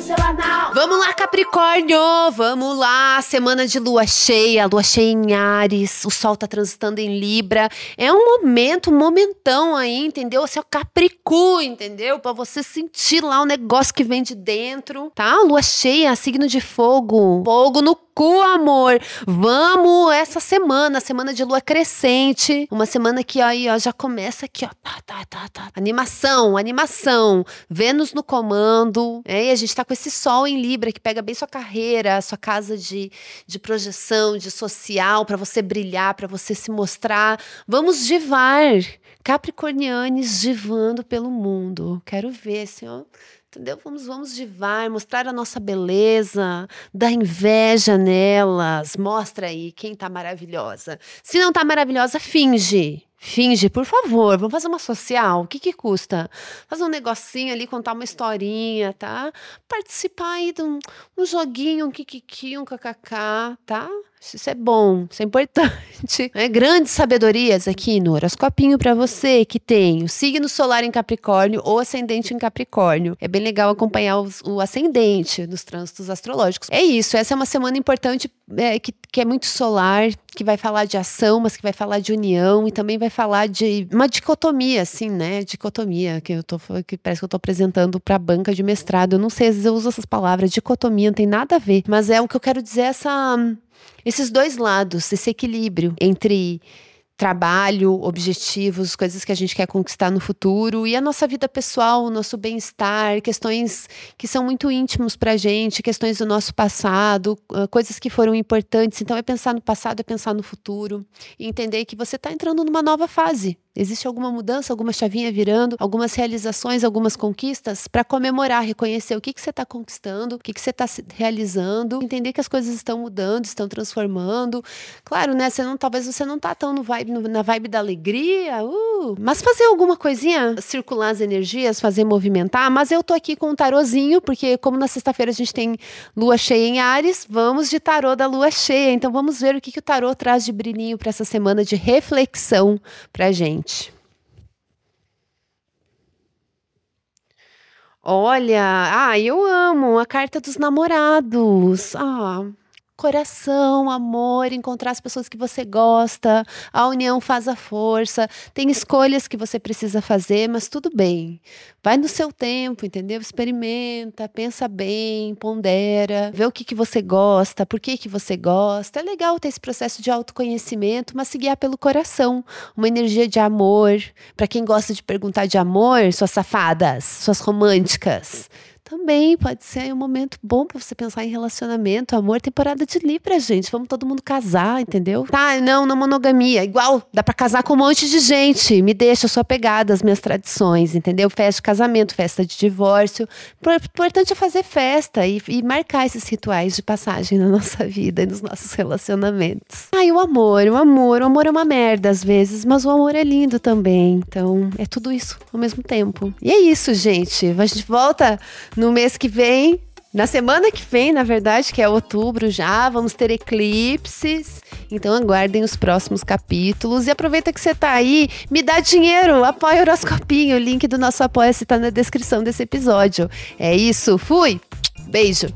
seu anal. Vamos lá, Capricórnio! Vamos lá! Semana de lua cheia, lua cheia em Ares, o sol tá transitando em Libra. É um momento, um momentão aí, entendeu? Assim, o Capricu, entendeu? Pra você sentir lá o negócio que vem de dentro, tá? Lua cheia, signo de fogo. Fogo no cu, amor. Vamos essa semana, semana de lua crescente. Uma semana que aí, ó, já começa aqui, ó. Tá, tá, tá, tá. Animação, animação. Vênus no comando. É, e a gente tá com esse sol em Libra que pega bem sua carreira, sua casa de, de projeção, de social, para você brilhar, para você se mostrar. Vamos divar. Capricornianes divando pelo mundo. Quero ver, assim, ó. Entendeu? Vamos, vamos divar, mostrar a nossa beleza, dar inveja nelas. Mostra aí quem tá maravilhosa. Se não tá maravilhosa, finge. Finge, por favor, vamos fazer uma social. O que que custa? Fazer um negocinho ali, contar uma historinha, tá? Participar aí de um, um joguinho, um kikiki, um kkk, tá? Isso é bom, isso é importante. É, grandes sabedorias aqui no horoscopinho para você que tem o signo solar em Capricórnio ou ascendente em Capricórnio. É bem legal acompanhar os, o ascendente nos trânsitos astrológicos. É isso, essa é uma semana importante é, que, que é muito solar, que vai falar de ação, mas que vai falar de união e também vai falar de uma dicotomia, assim, né? Dicotomia, que eu tô que parece que eu tô apresentando para a banca de mestrado. Eu não sei, às vezes eu uso essas palavras, dicotomia não tem nada a ver, mas é o que eu quero dizer essa esses dois lados, esse equilíbrio entre trabalho, objetivos, coisas que a gente quer conquistar no futuro e a nossa vida pessoal, o nosso bem-estar, questões que são muito íntimos para a gente, questões do nosso passado, ah, coisas que foram importantes. Então, é pensar no passado, é pensar no futuro e entender que você está entrando numa nova fase. Existe alguma mudança, alguma chavinha virando, algumas realizações, algumas conquistas para comemorar, reconhecer o que, que você está conquistando, o que, que você está realizando, entender que as coisas estão mudando, estão transformando. Claro, né? Você não, talvez você não tá tão no vibe, na vibe da alegria, uh, mas fazer alguma coisinha, circular as energias, fazer movimentar. Mas eu tô aqui com um tarozinho, porque como na sexta-feira a gente tem lua cheia em Ares, vamos de tarô da lua cheia. Então vamos ver o que, que o tarô traz de brilhinho para essa semana de reflexão pra gente gente. Olha, ah, eu amo a carta dos namorados. Ah, coração, amor, encontrar as pessoas que você gosta, a união faz a força. Tem escolhas que você precisa fazer, mas tudo bem. Vai no seu tempo, entendeu? Experimenta, pensa bem, pondera, vê o que, que você gosta, por que, que você gosta. É legal ter esse processo de autoconhecimento, mas se guiar pelo coração. Uma energia de amor. Para quem gosta de perguntar de amor, suas safadas, suas românticas também pode ser um momento bom para você pensar em relacionamento, amor, temporada de Libra, gente. Vamos todo mundo casar, entendeu? Tá, não, não monogamia. Igual, dá para casar com um monte de gente. Me deixa, eu sou apegada às minhas tradições, entendeu? Festa de casamento, festa de divórcio. O importante é fazer festa e, e marcar esses rituais de passagem na nossa vida e nos nossos relacionamentos. Ah, e o amor, o amor. O amor é uma merda às vezes, mas o amor é lindo também. Então, é tudo isso ao mesmo tempo. E é isso, gente. A gente volta no mês que vem, na semana que vem, na verdade, que é outubro já, vamos ter eclipses. Então aguardem os próximos capítulos. E aproveita que você tá aí, me dá dinheiro, apoia o Horoscopinho. O link do nosso apoia-se tá na descrição desse episódio. É isso, fui! Beijo!